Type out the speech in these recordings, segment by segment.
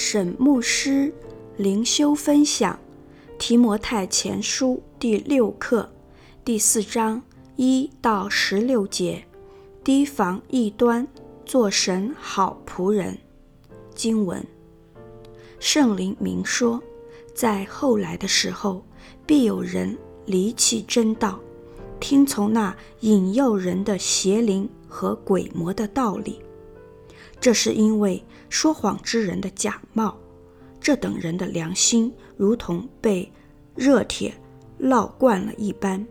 沈牧师灵修分享《提摩太前书》第六课第四章一到十六节，提防异端，做神好仆人。经文：圣灵明说，在后来的时候，必有人离弃真道，听从那引诱人的邪灵和鬼魔的道理。这是因为说谎之人的假冒，这等人的良心如同被热铁烙惯了一般。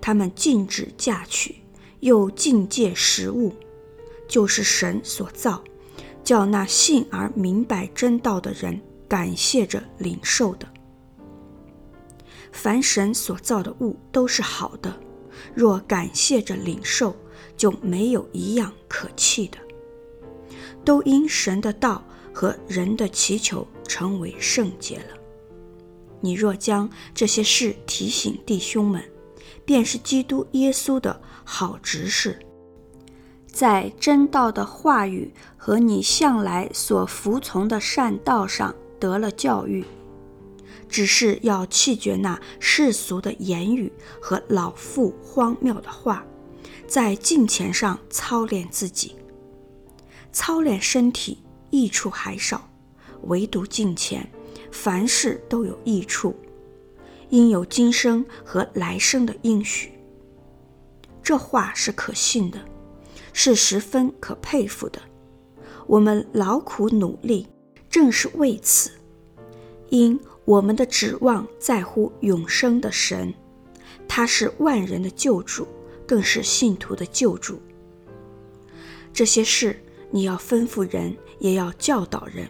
他们禁止嫁娶，又禁戒食物，就是神所造，叫那信而明白真道的人感谢着领受的。凡神所造的物都是好的，若感谢着领受，就没有一样可弃的。都因神的道和人的祈求成为圣洁了。你若将这些事提醒弟兄们，便是基督耶稣的好执事，在真道的话语和你向来所服从的善道上得了教育，只是要弃绝那世俗的言语和老妇荒谬的话，在敬虔上操练自己。操练身体益处还少，唯独敬虔，凡事都有益处，因有今生和来生的应许。这话是可信的，是十分可佩服的。我们劳苦努力，正是为此，因我们的指望在乎永生的神，他是万人的救主，更是信徒的救主。这些事。你要吩咐人，也要教导人，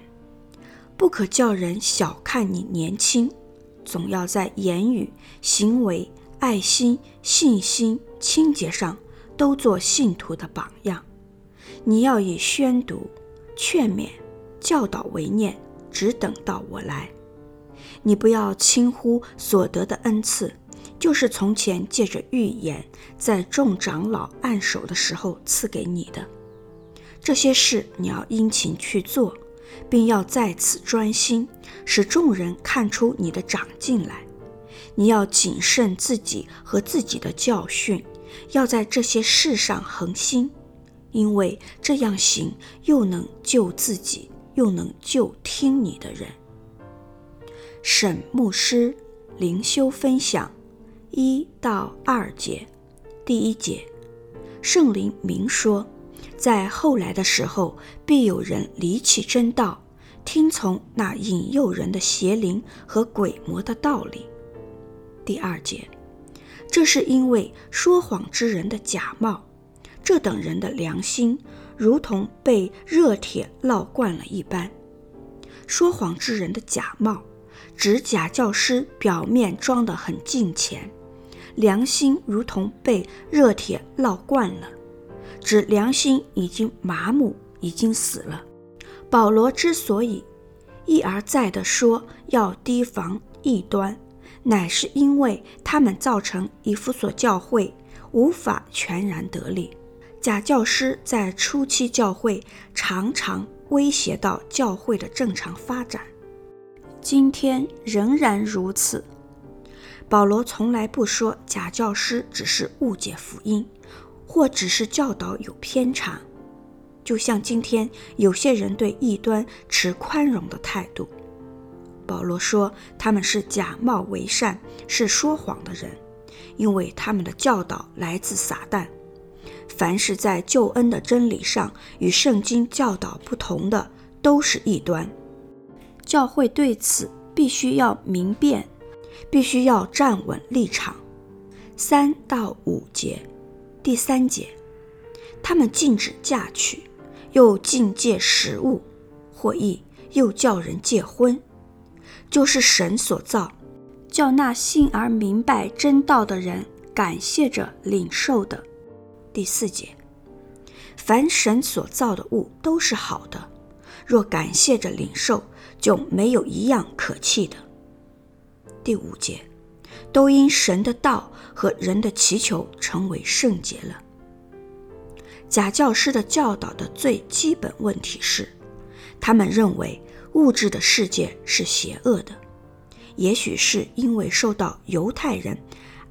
不可叫人小看你年轻，总要在言语、行为、爱心、信心、清洁上都做信徒的榜样。你要以宣读、劝勉、教导为念，只等到我来。你不要轻忽所得的恩赐，就是从前借着预言，在众长老按手的时候赐给你的。这些事你要殷勤去做，并要在此专心，使众人看出你的长进来。你要谨慎自己和自己的教训，要在这些事上恒心，因为这样行又能救自己，又能救听你的人。沈牧师灵修分享一到二节，第一节，圣灵明说。在后来的时候，必有人离弃真道，听从那引诱人的邪灵和鬼魔的道理。第二节，这是因为说谎之人的假冒，这等人的良心如同被热铁烙惯了一般。说谎之人的假冒，指假教师表面装得很敬虔，良心如同被热铁烙惯了。指良心已经麻木，已经死了。保罗之所以一而再地说要提防异端，乃是因为他们造成以弗所教会无法全然得力。假教师在初期教会常常威胁到教会的正常发展，今天仍然如此。保罗从来不说假教师只是误解福音。或只是教导有偏差，就像今天有些人对异端持宽容的态度。保罗说他们是假冒为善，是说谎的人，因为他们的教导来自撒旦。凡是在救恩的真理上与圣经教导不同的，都是异端。教会对此必须要明辨，必须要站稳立场。三到五节。第三节，他们禁止嫁娶，又禁戒食物，或译又叫人结婚，就是神所造，叫那信而明白真道的人感谢着领受的。第四节，凡神所造的物都是好的，若感谢着领受，就没有一样可弃的。第五节。都因神的道和人的祈求成为圣洁了。假教师的教导的最基本问题是，他们认为物质的世界是邪恶的，也许是因为受到犹太人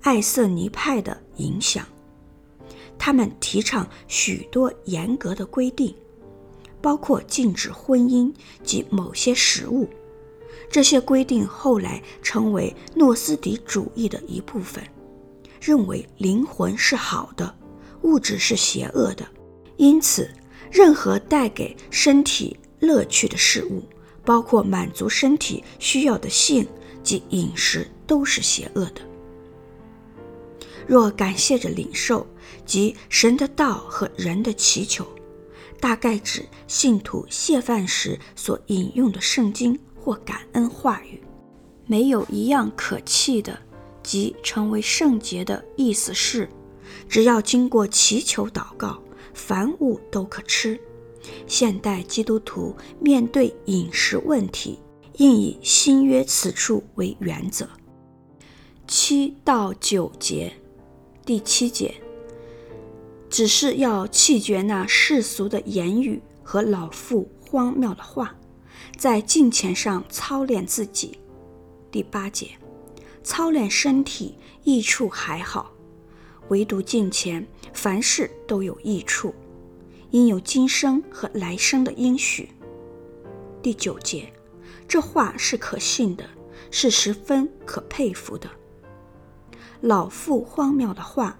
爱色尼派的影响，他们提倡许多严格的规定，包括禁止婚姻及某些食物。这些规定后来成为诺斯底主义的一部分，认为灵魂是好的，物质是邪恶的，因此任何带给身体乐趣的事物，包括满足身体需要的性及饮食，都是邪恶的。若感谢着领受及神的道和人的祈求，大概指信徒谢饭时所引用的圣经。或感恩话语，没有一样可弃的，即成为圣洁的意思是，只要经过祈求祷告，凡物都可吃。现代基督徒面对饮食问题，应以新约此处为原则。七到九节，第七节，只是要弃绝那世俗的言语和老妇荒谬的话。在敬虔上操练自己。第八节，操练身体益处还好，唯独敬虔，凡事都有益处，因有今生和来生的应许。第九节，这话是可信的，是十分可佩服的。老妇荒谬的话，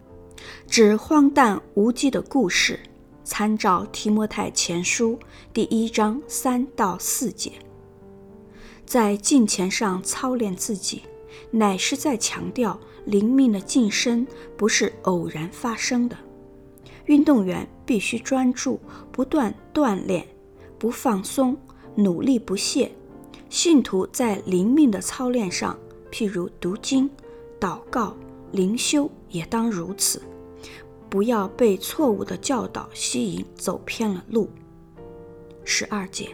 指荒诞无稽的故事。参照提摩太前书第一章三到四节，在敬虔上操练自己，乃是在强调灵命的晋升不是偶然发生的。运动员必须专注，不断锻炼，不放松，努力不懈。信徒在灵命的操练上，譬如读经、祷告、灵修，也当如此。不要被错误的教导吸引，走偏了路。十二节，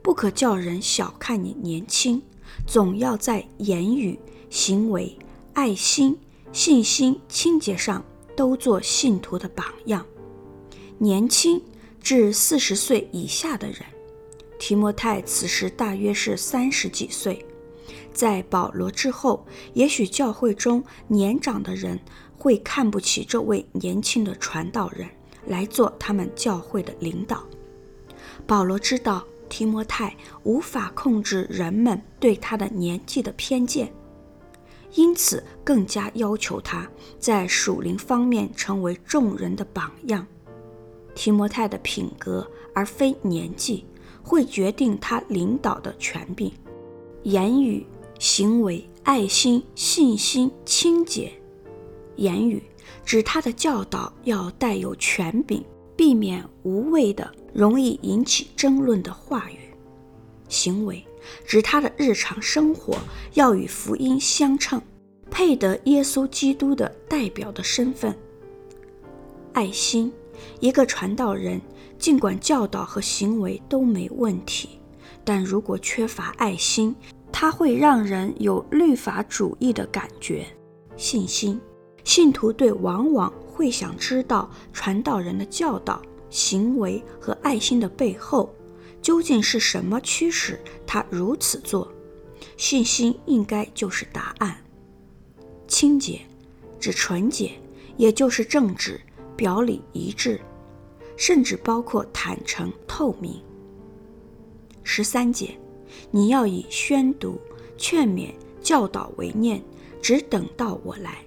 不可叫人小看你年轻，总要在言语、行为、爱心、信心、清洁上都做信徒的榜样。年轻至四十岁以下的人，提摩太此时大约是三十几岁。在保罗之后，也许教会中年长的人。会看不起这位年轻的传道人来做他们教会的领导。保罗知道提摩太无法控制人们对他的年纪的偏见，因此更加要求他在属灵方面成为众人的榜样。提摩太的品格而非年纪，会决定他领导的权柄。言语、行为、爱心、信心、清洁。言语指他的教导要带有权柄，避免无谓的、容易引起争论的话语；行为指他的日常生活要与福音相称，配得耶稣基督的代表的身份。爱心，一个传道人尽管教导和行为都没问题，但如果缺乏爱心，他会让人有律法主义的感觉。信心。信徒对往往会想知道传道人的教导、行为和爱心的背后究竟是什么驱使他如此做。信心应该就是答案。清洁指纯洁，也就是正直、表里一致，甚至包括坦诚透明。十三节，你要以宣读、劝勉、教导为念，只等到我来。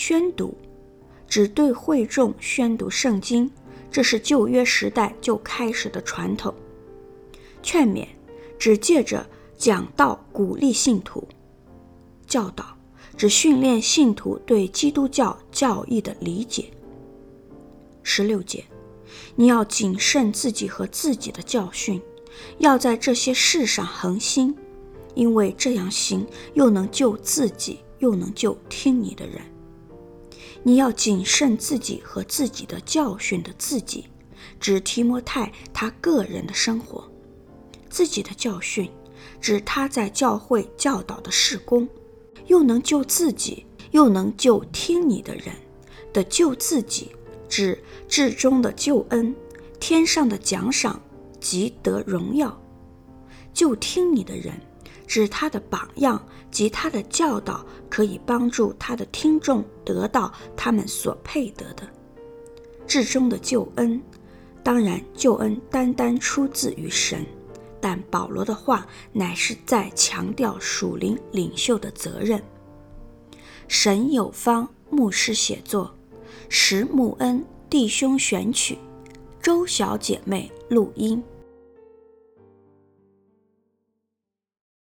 宣读，只对会众宣读圣经，这是旧约时代就开始的传统。劝勉，只借着讲道鼓励信徒；教导，只训练信徒对基督教教义的理解。十六节，你要谨慎自己和自己的教训，要在这些事上恒心，因为这样行，又能救自己，又能救听你的人。你要谨慎自己和自己的教训的自己，指提摩太他个人的生活；自己的教训，指他在教会教导的事工，又能救自己，又能救听你的人的救自己，指至终的救恩、天上的奖赏即得荣耀。就听你的人，指他的榜样及他的教导，可以帮助他的听众得到他们所配得的至终的救恩。当然，救恩单单出自于神，但保罗的话乃是在强调属灵领袖的责任。神有方牧师写作，石木恩弟兄选曲，周小姐妹录音。